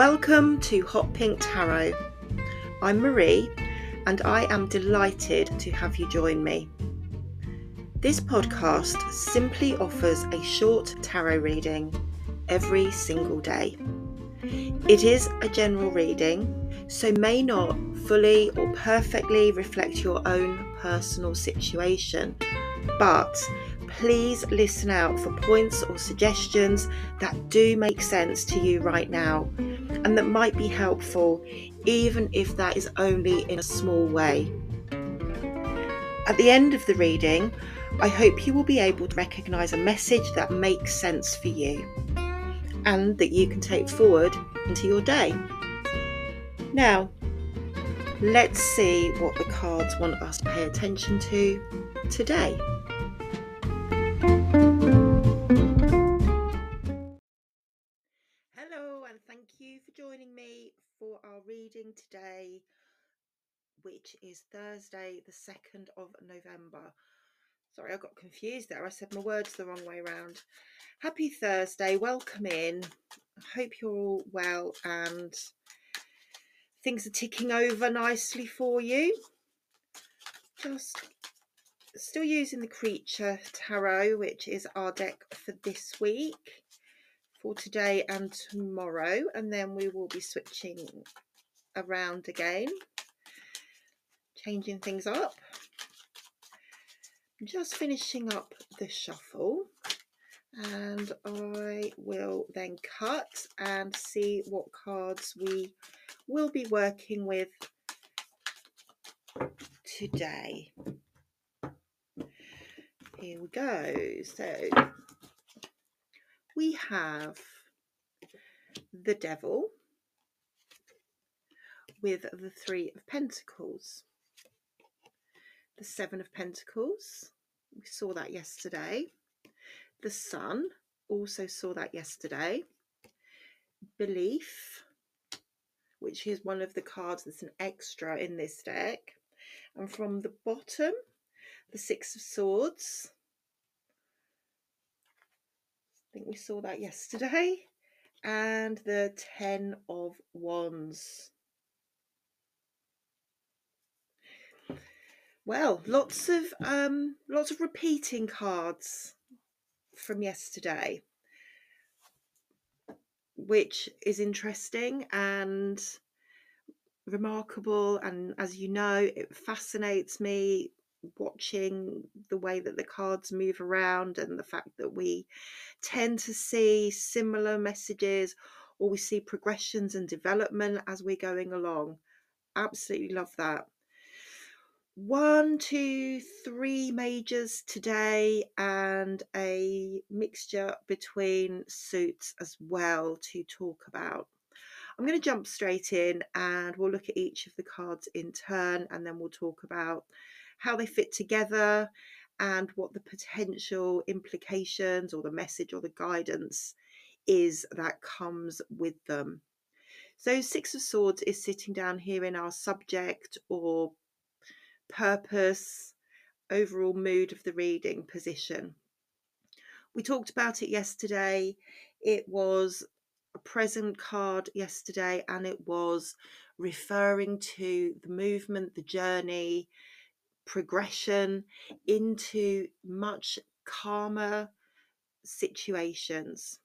Welcome to Hot Pink Tarot. I'm Marie and I am delighted to have you join me. This podcast simply offers a short tarot reading every single day. It is a general reading, so may not fully or perfectly reflect your own personal situation, but please listen out for points or suggestions that do make sense to you right now and that might be helpful, even if that is only in a small way. At the end of the reading, I hope you will be able to recognise a message that makes sense for you and that you can take forward into your day. Now, let's see what the cards want us to pay attention to today. For our reading today, which is Thursday, the 2nd of November. Sorry, I got confused there. I said my words the wrong way around. Happy Thursday, welcome in. I hope you're all well and things are ticking over nicely for you. Just still using the Creature Tarot, which is our deck for this week for today and tomorrow and then we will be switching around again changing things up just finishing up the shuffle and I will then cut and see what cards we will be working with today. Here we go. So we have the devil with the three of pentacles. The seven of pentacles we saw that yesterday. The sun also saw that yesterday. Belief which is one of the cards that's an extra in this deck. And from the bottom the six of swords I think we saw that yesterday. And the Ten of Wands. Well, lots of um, lots of repeating cards from yesterday, which is interesting and remarkable. And as you know, it fascinates me watching the way that the cards move around and the fact that we tend to see similar messages or we see progressions and development as we're going along. Absolutely love that. One, two, three majors today, and a mixture between suits as well to talk about. I'm going to jump straight in and we'll look at each of the cards in turn and then we'll talk about how they fit together, and what the potential implications or the message or the guidance is that comes with them. So, Six of Swords is sitting down here in our subject or purpose, overall mood of the reading position. We talked about it yesterday. It was a present card yesterday, and it was referring to the movement, the journey, progression into much calmer situations.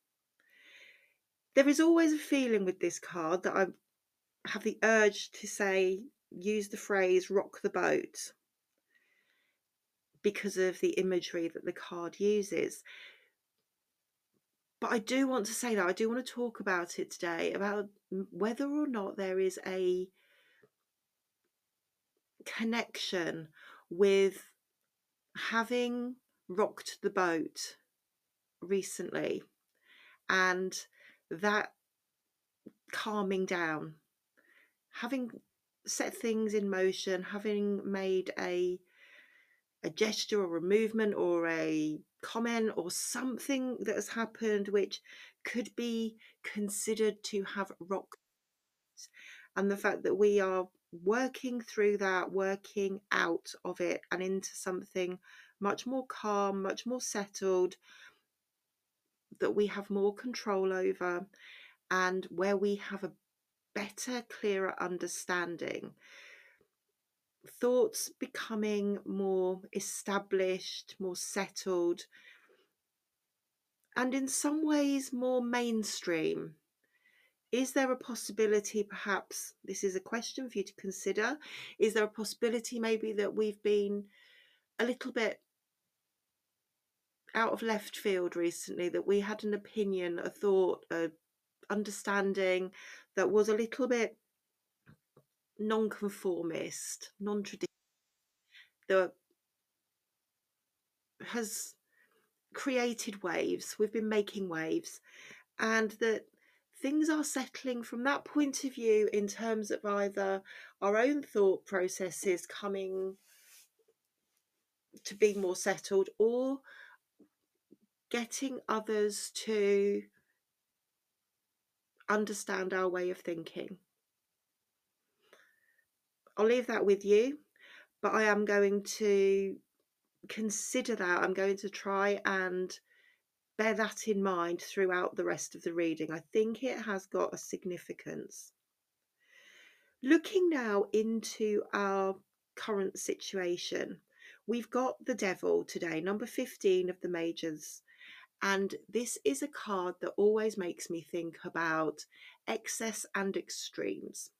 There is always a feeling with this card that I have the urge to say, use the phrase rock the boat because of the imagery that the card uses. But I do want to say that I do want to talk about it today about whether or not there is a connection with having rocked the boat recently and that calming down, having set things in motion, having made a a gesture or a movement or a comment or something that has happened which could be considered to have rocked and the fact that we are working through that, working out of it and into something much more calm, much more settled, that we have more control over, and where we have a better, clearer understanding, thoughts becoming more established, more settled, and in some ways more mainstream. Is there a possibility, perhaps, this is a question for you to consider? Is there a possibility maybe that we've been a little bit out of left field recently, that we had an opinion, a thought, a understanding that was a little bit non-conformist, non-traditional, that has created waves. We've been making waves, and that things are settling from that point of view in terms of either our own thought processes coming to be more settled or getting others to understand our way of thinking. I'll leave that with you, but I am going to consider that. I'm going to try and bear that in mind throughout the rest of the reading. I think it has got a significance. Looking now into our current situation, we've got the devil today, number 15 of the majors. And this is a card that always makes me think about excess and extremes.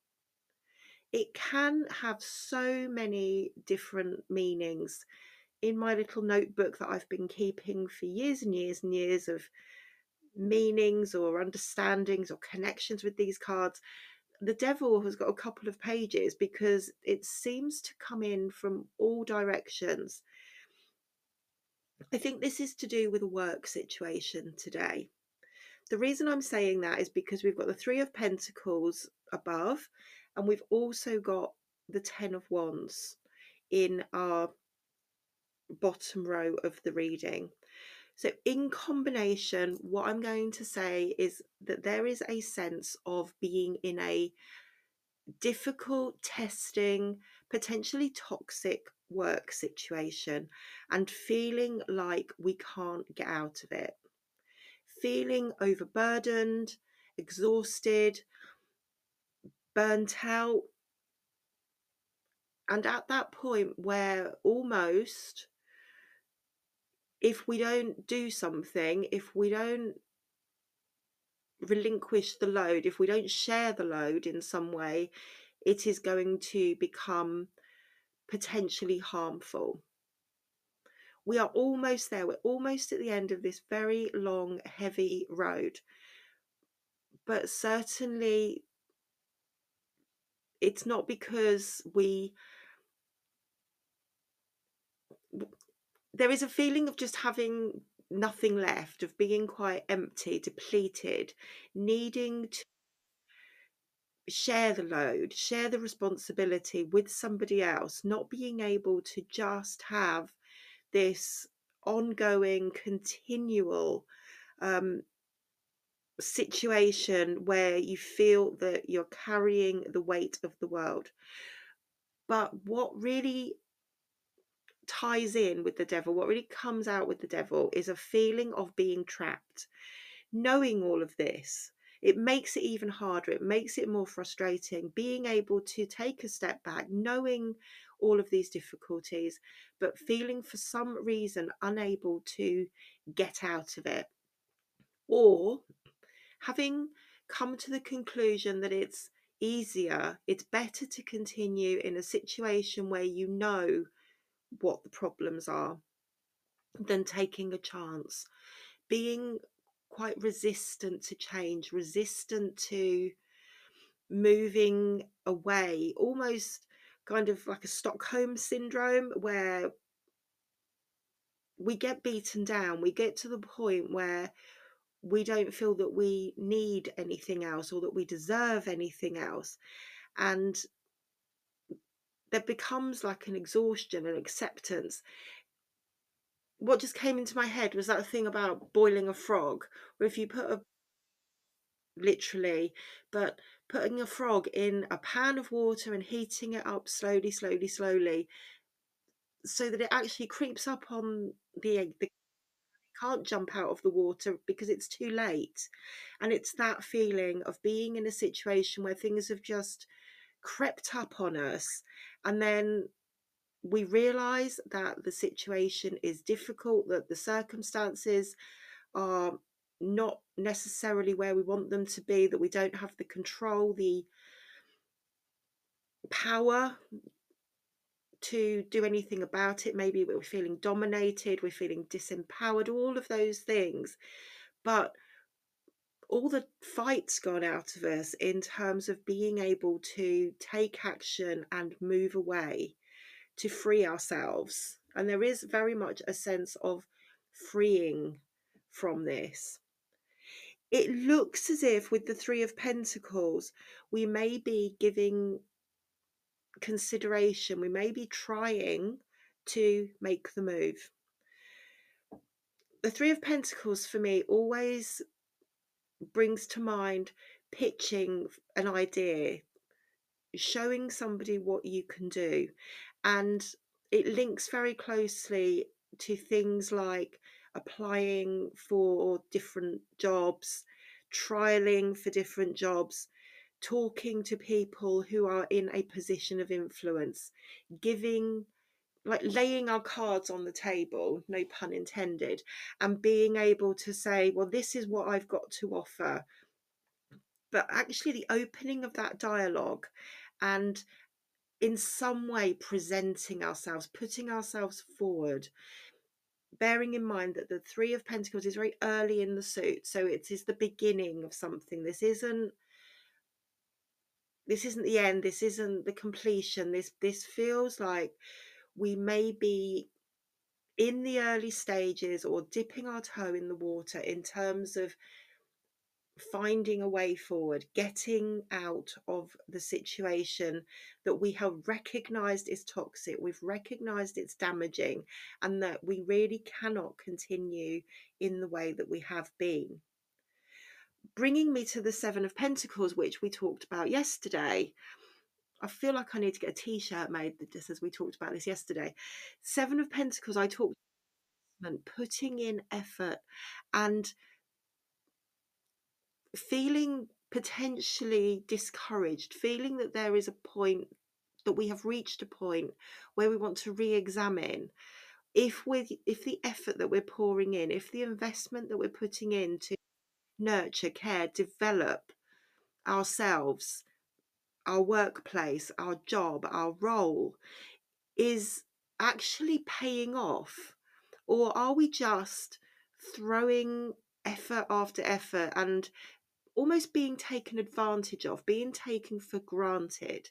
It can have so many different meanings in my little notebook that I've been keeping for years and years and years of meanings or understandings or connections with these cards. The devil has got a couple of pages because it seems to come in from all directions. I think this is to do with a work situation today. The reason I'm saying that is because we've got the Three of Pentacles above, and we've also got the Ten of Wands in our bottom row of the reading. So, in combination, what I'm going to say is that there is a sense of being in a difficult, testing, potentially toxic work situation and feeling like we can't get out of it. Feeling overburdened, exhausted, burnt out. And at that point where almost if we don't do something, if we don't relinquish the load, if we don't share the load in some way, it is going to become potentially harmful. We are almost there. We're almost at the end of this very long, heavy road. But certainly, it's not because we there is a feeling of just having nothing left, of being quite empty, depleted, needing to share the load, share the responsibility with somebody else, not being able to just have this ongoing, continual um, situation where you feel that you're carrying the weight of the world. But what really ties in with the devil, what really comes out with the devil, is a feeling of being trapped. Knowing all of this, it makes it even harder, it makes it more frustrating. Being able to take a step back, knowing all of these difficulties, but feeling for some reason unable to get out of it. Or having come to the conclusion that it's easier, it's better to continue in a situation where you know what the problems are than taking a chance. Being quite resistant to change, resistant to moving away, almost kind of like a Stockholm syndrome where we get beaten down, we get to the point where we don't feel that we need anything else or that we deserve anything else. And there becomes like an exhaustion and acceptance. What just came into my head was that thing about boiling a frog, where if you put a literally, but putting a frog in a pan of water and heating it up slowly, slowly, slowly, so that it actually creeps up on the egg, the can't jump out of the water because it's too late. And it's that feeling of being in a situation where things have just crept up on us and then we realize that the situation is difficult, that the circumstances are not necessarily where we want them to be, that we don't have the control, the power to do anything about it. Maybe we're feeling dominated, we're feeling disempowered, all of those things. But all the fight's gone out of us in terms of being able to take action and move away to free ourselves. And there is very much a sense of freeing from this. It looks as if, with the Three of Pentacles, we may be giving consideration, we may be trying to make the move. The Three of Pentacles for me always brings to mind pitching an idea, showing somebody what you can do. And it links very closely to things like applying for different jobs, trialing for different jobs, talking to people who are in a position of influence, giving like laying our cards on the table, no pun intended, and being able to say, well, this is what I've got to offer. But actually, the opening of that dialogue and in some way presenting ourselves, putting ourselves forward, bearing in mind that the Three of Pentacles is very early in the suit, so it is the beginning of something. This isn't this isn't the end this isn't the completion this this feels like we may be in the early stages or dipping our toe in the water in terms of finding a way forward, getting out of the situation that we have recognized is toxic, we've recognized it's damaging, and that we really cannot continue in the way that we have been. Bringing me to the Seven of Pentacles, which we talked about yesterday. I feel like I need to get a t-shirt made just as we talked about this yesterday. Seven of Pentacles, I talked about putting in effort and feeling potentially discouraged, feeling that there is a point that we have reached a point where we want to re-examine if with if the effort that we're pouring in, if the investment that we're putting in to nurture, care, develop ourselves our workplace, our job, our role is actually paying off? Or are we just throwing effort after effort and almost being taken advantage of, being taken for granted?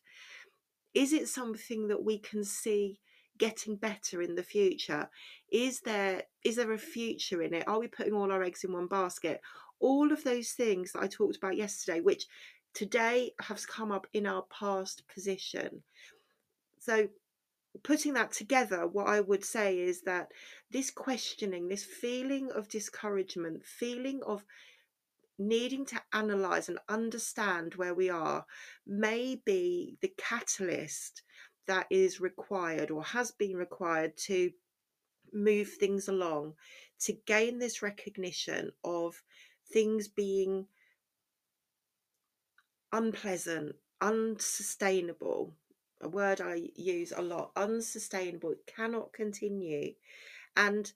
Is it something that we can see getting better in the future? Is there is there a future in it? Are we putting all our eggs in one basket? All of those things that I talked about yesterday, which today has come up in our past position. So, putting that together, what I would say is that this questioning, this feeling of discouragement, feeling of needing to analyze and understand where we are, may be the catalyst that is required or has been required to move things along, to gain this recognition of things being unpleasant, unsustainable, a word I use a lot, unsustainable, cannot continue. And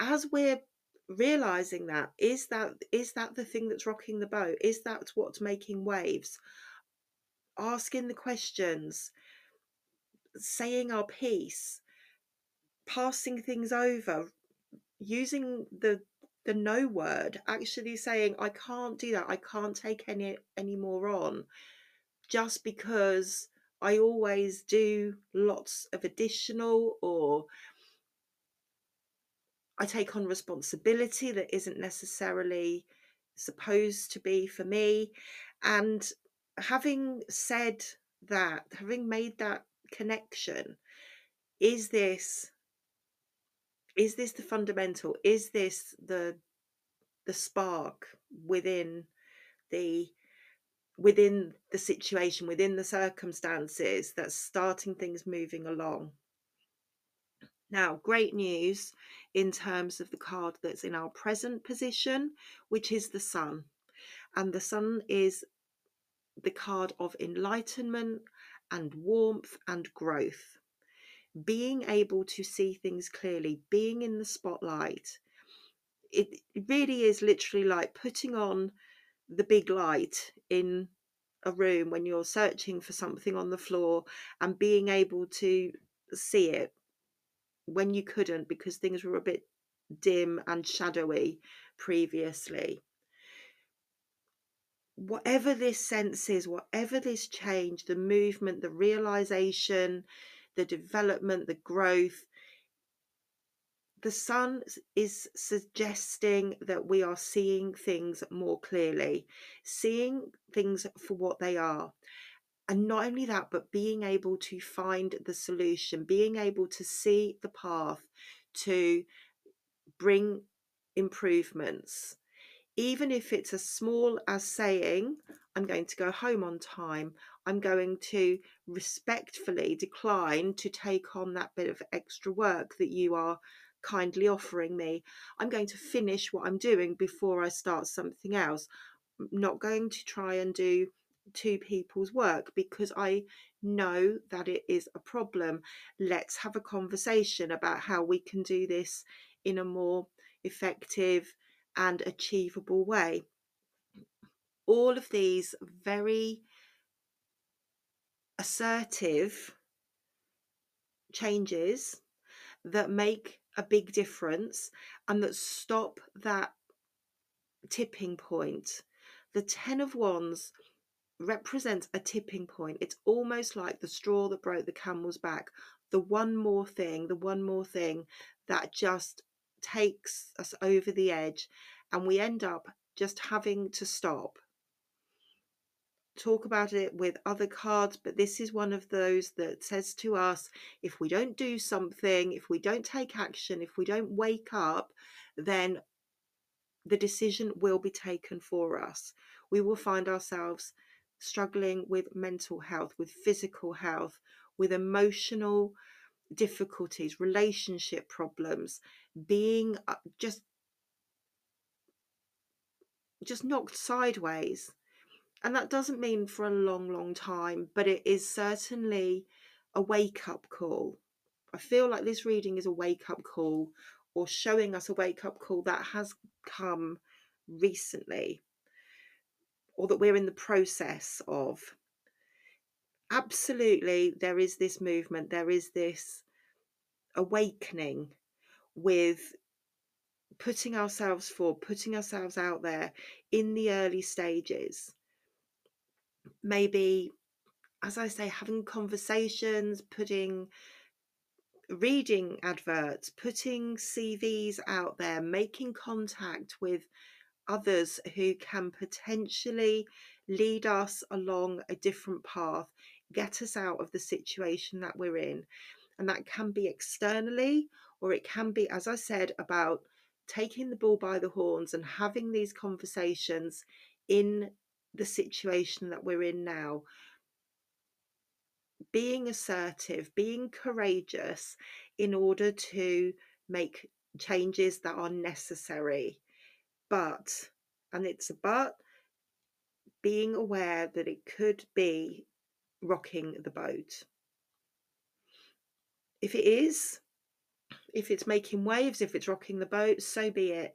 as we're realizing that, is that is that the thing that's rocking the boat? Is that what's making waves? Asking the questions, saying our piece, passing things over, using the the no word actually saying i can't do that. I can't take any any more on just because i always do lots of additional or i take on responsibility that isn't necessarily supposed to be for me. And having said that having made that connection is this is this the fundamental is this the the spark within the within the situation within the circumstances that's starting things moving along Now, great news in terms of the card that's in our present position, which is the Sun. And the Sun is the card of enlightenment and warmth and growth. Being able to see things clearly, being in the spotlight. It really is literally like putting on the big light in a room when you're searching for something on the floor and being able to see it when you couldn't because things were a bit dim and shadowy previously. Whatever this sense is, whatever this change, the movement, the realization, the development, the growth, the sun is suggesting that we are seeing things more clearly, seeing things for what they are. And not only that but being able to find the solution being able to see the path to bring improvements even if it's as small as saying i'm going to go home on time i'm going to respectfully decline to take on that bit of extra work that you are kindly offering me i'm going to finish what i'm doing before i start something else I'm not going to try and do two people's work because I know that it is a problem. Let's have a conversation about how we can do this in a more effective and achievable way. All of these very assertive changes that make a big difference and that stop that tipping point. The Ten of Wands represents a tipping point. It's almost like the straw that broke the camel's back. The one more thing, the one more thing that just takes us over the edge, and we end up just having to stop. Talk about it with other cards, but this is one of those that says to us if we don't do something, if we don't take action, if we don't wake up, then the decision will be taken for us. We will find ourselves struggling with mental health, with physical health, with emotional difficulties, relationship problems, being uh, just just knocked sideways. And that doesn't mean for a long, long time, but it is certainly a wake up call. I feel like this reading is a wake up call or showing us a wake up call that has come recently or that we're in the process of. Absolutely, there is this movement, there is this awakening with putting ourselves forward, putting ourselves out there in the early stages. Maybe, as I say, having conversations, putting reading adverts, putting CVs out there, making contact with others who can potentially lead us along a different path, get us out of the situation that we're in. And that can be externally, or it can be, as I said, about taking the bull by the horns and having these conversations in the situation that we're in now. Being assertive, being courageous in order to make changes that are necessary but, and it's a but, being aware that it could be rocking the boat. If it is, if it's making waves, if it's rocking the boat, so be it.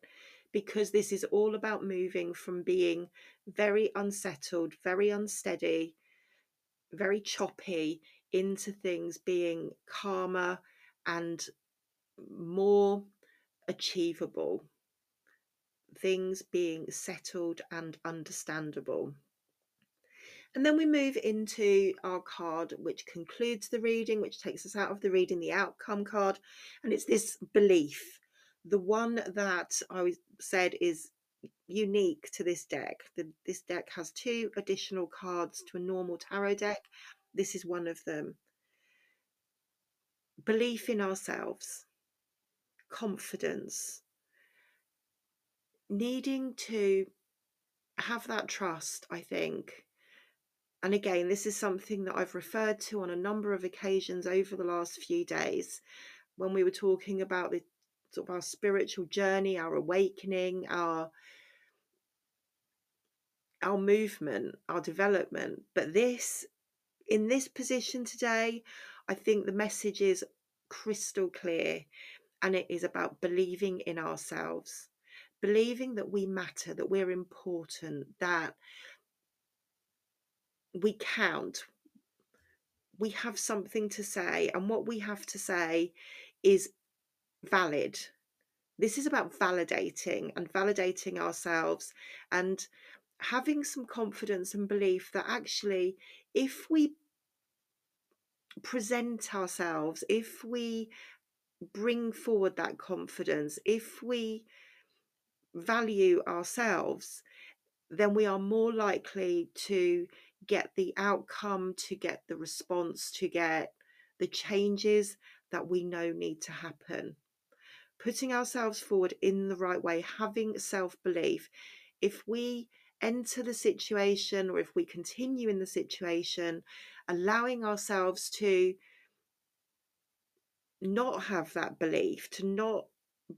Because this is all about moving from being very unsettled, very unsteady, very choppy into things being calmer and more achievable things being settled and understandable. And then we move into our card, which concludes the reading, which takes us out of the reading, the outcome card. And it's this belief, the one that I said is unique to this deck. The, this deck has two additional cards to a normal tarot deck. This is one of them. Belief in ourselves, confidence, needing to have that trust, I think. And again, this is something that I've referred to on a number of occasions over the last few days. when we were talking about the sort of our spiritual journey, our awakening, our our movement, our development. But this, in this position today, I think the message is crystal clear and it is about believing in ourselves, believing that we matter, that we're important, that we count, we have something to say, and what we have to say is valid. This is about validating and validating ourselves and having some confidence and belief that actually, if we present ourselves, if we bring forward that confidence, if we value ourselves, then we are more likely to get the outcome, to get the response, to get the changes that we know need to happen. Putting ourselves forward in the right way, having self belief. If we enter the situation or if we continue in the situation, allowing ourselves to not have that belief, to not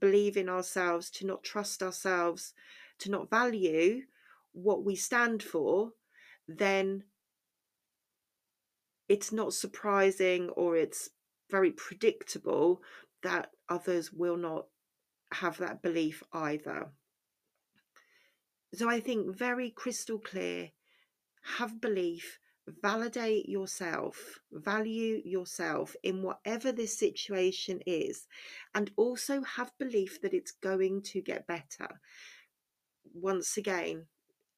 believe in ourselves, to not trust ourselves, to not value what we stand for, then it's not surprising or it's very predictable that others will not have that belief either. So I think very crystal clear have belief, validate yourself, value yourself in whatever this situation is, and also have belief that it's going to get better. Once again,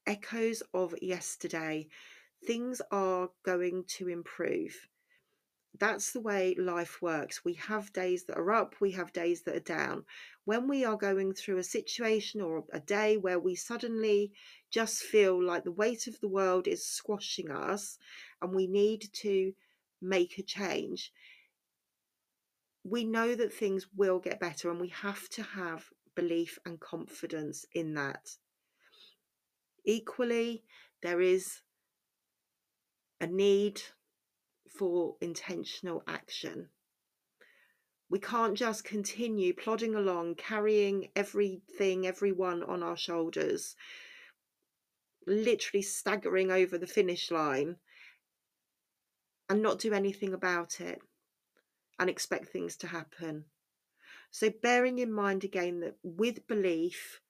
echoes of yesterday, things are going to improve that's the way life works. We have days that are up, we have days that are down. When we are going through a situation or a day where we suddenly just feel like the weight of the world is squashing us and we need to make a change, we know that things will get better and we have to have belief and confidence in that. Equally, there is a need for intentional action. We can't just continue plodding along, carrying everything, everyone on our shoulders, literally staggering over the finish line and not do anything about it and expect things to happen. So, bearing in mind again that with belief,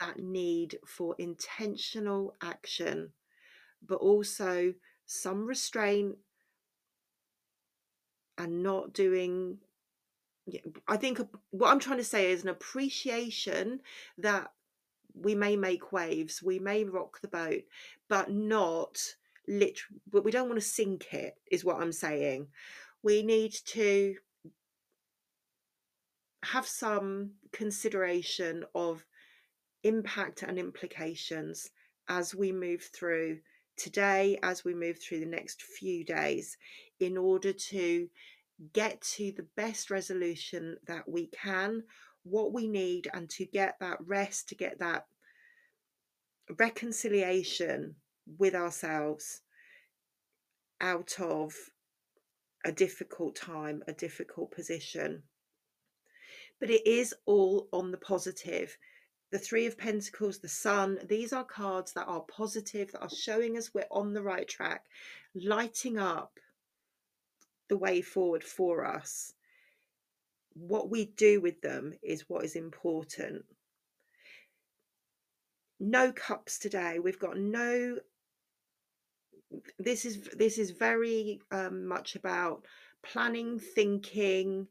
that need for intentional action, but also some restraint and not doing I think what I'm trying to say is an appreciation that we may make waves, we may rock the boat, but not lit but we don't want to sink it is what I'm saying. We need to have some consideration of impact and implications as we move through today as we move through the next few days in order to get to the best resolution that we can, what we need, and to get that rest, to get that reconciliation with ourselves out of a difficult time, a difficult position. But it is all on the positive the Three of Pentacles, the Sun, these are cards that are positive, that are showing us we're on the right track, lighting up the way forward for us. What we do with them is what is important. No cups today. We've got no this is this is very um, much about planning thinking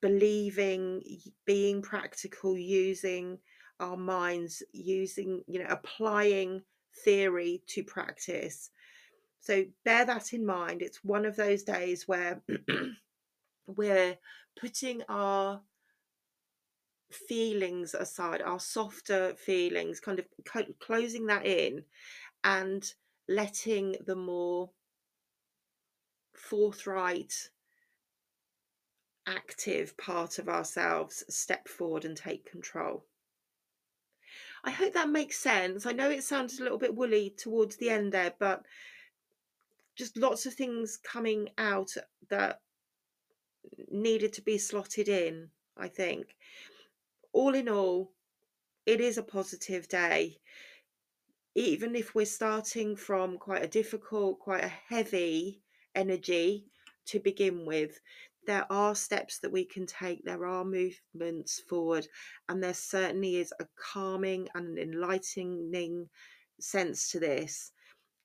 believing, being practical, using our minds, using, you know, applying theory to practice. So bear that in mind. It's one of those days where we're putting our feelings aside, our softer feelings, kind of closing that in and letting the more forthright, active part of ourselves step forward and take control. I hope that makes sense. I know it sounded a little bit woolly towards the end there, but just lots of things coming out that needed to be slotted in, I think. All in all, it is a positive day. Even if we're starting from quite a difficult, quite a heavy energy to begin with, there are steps that we can take, there are movements forward, and there certainly is a calming and enlightening sense to this,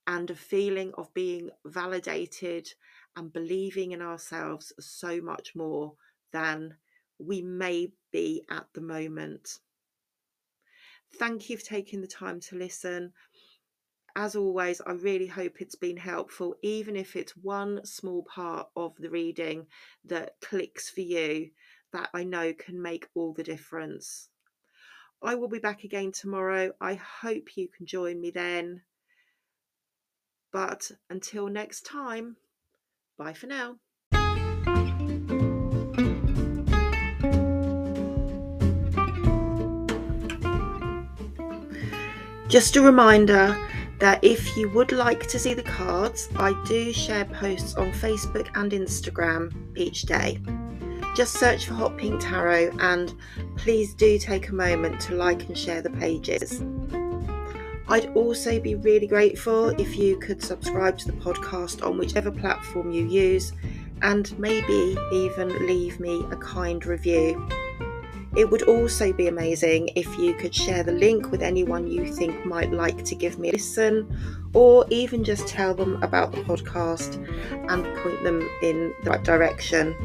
and a feeling of being validated and believing in ourselves so much more than we may be at the moment. Thank you for taking the time to listen as always, I really hope it's been helpful, even if it's one small part of the reading that clicks for you, that I know can make all the difference. I will be back again tomorrow. I hope you can join me then. But until next time, bye for now. Just a reminder that if you would like to see the cards, I do share posts on Facebook and Instagram each day. Just search for Hot Pink Tarot and please do take a moment to like and share the pages. I'd also be really grateful if you could subscribe to the podcast on whichever platform you use and maybe even leave me a kind review. It would also be amazing if you could share the link with anyone you think might like to give me a listen, or even just tell them about the podcast and point them in the right direction.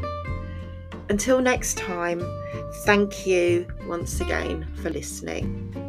Until next time, thank you once again for listening.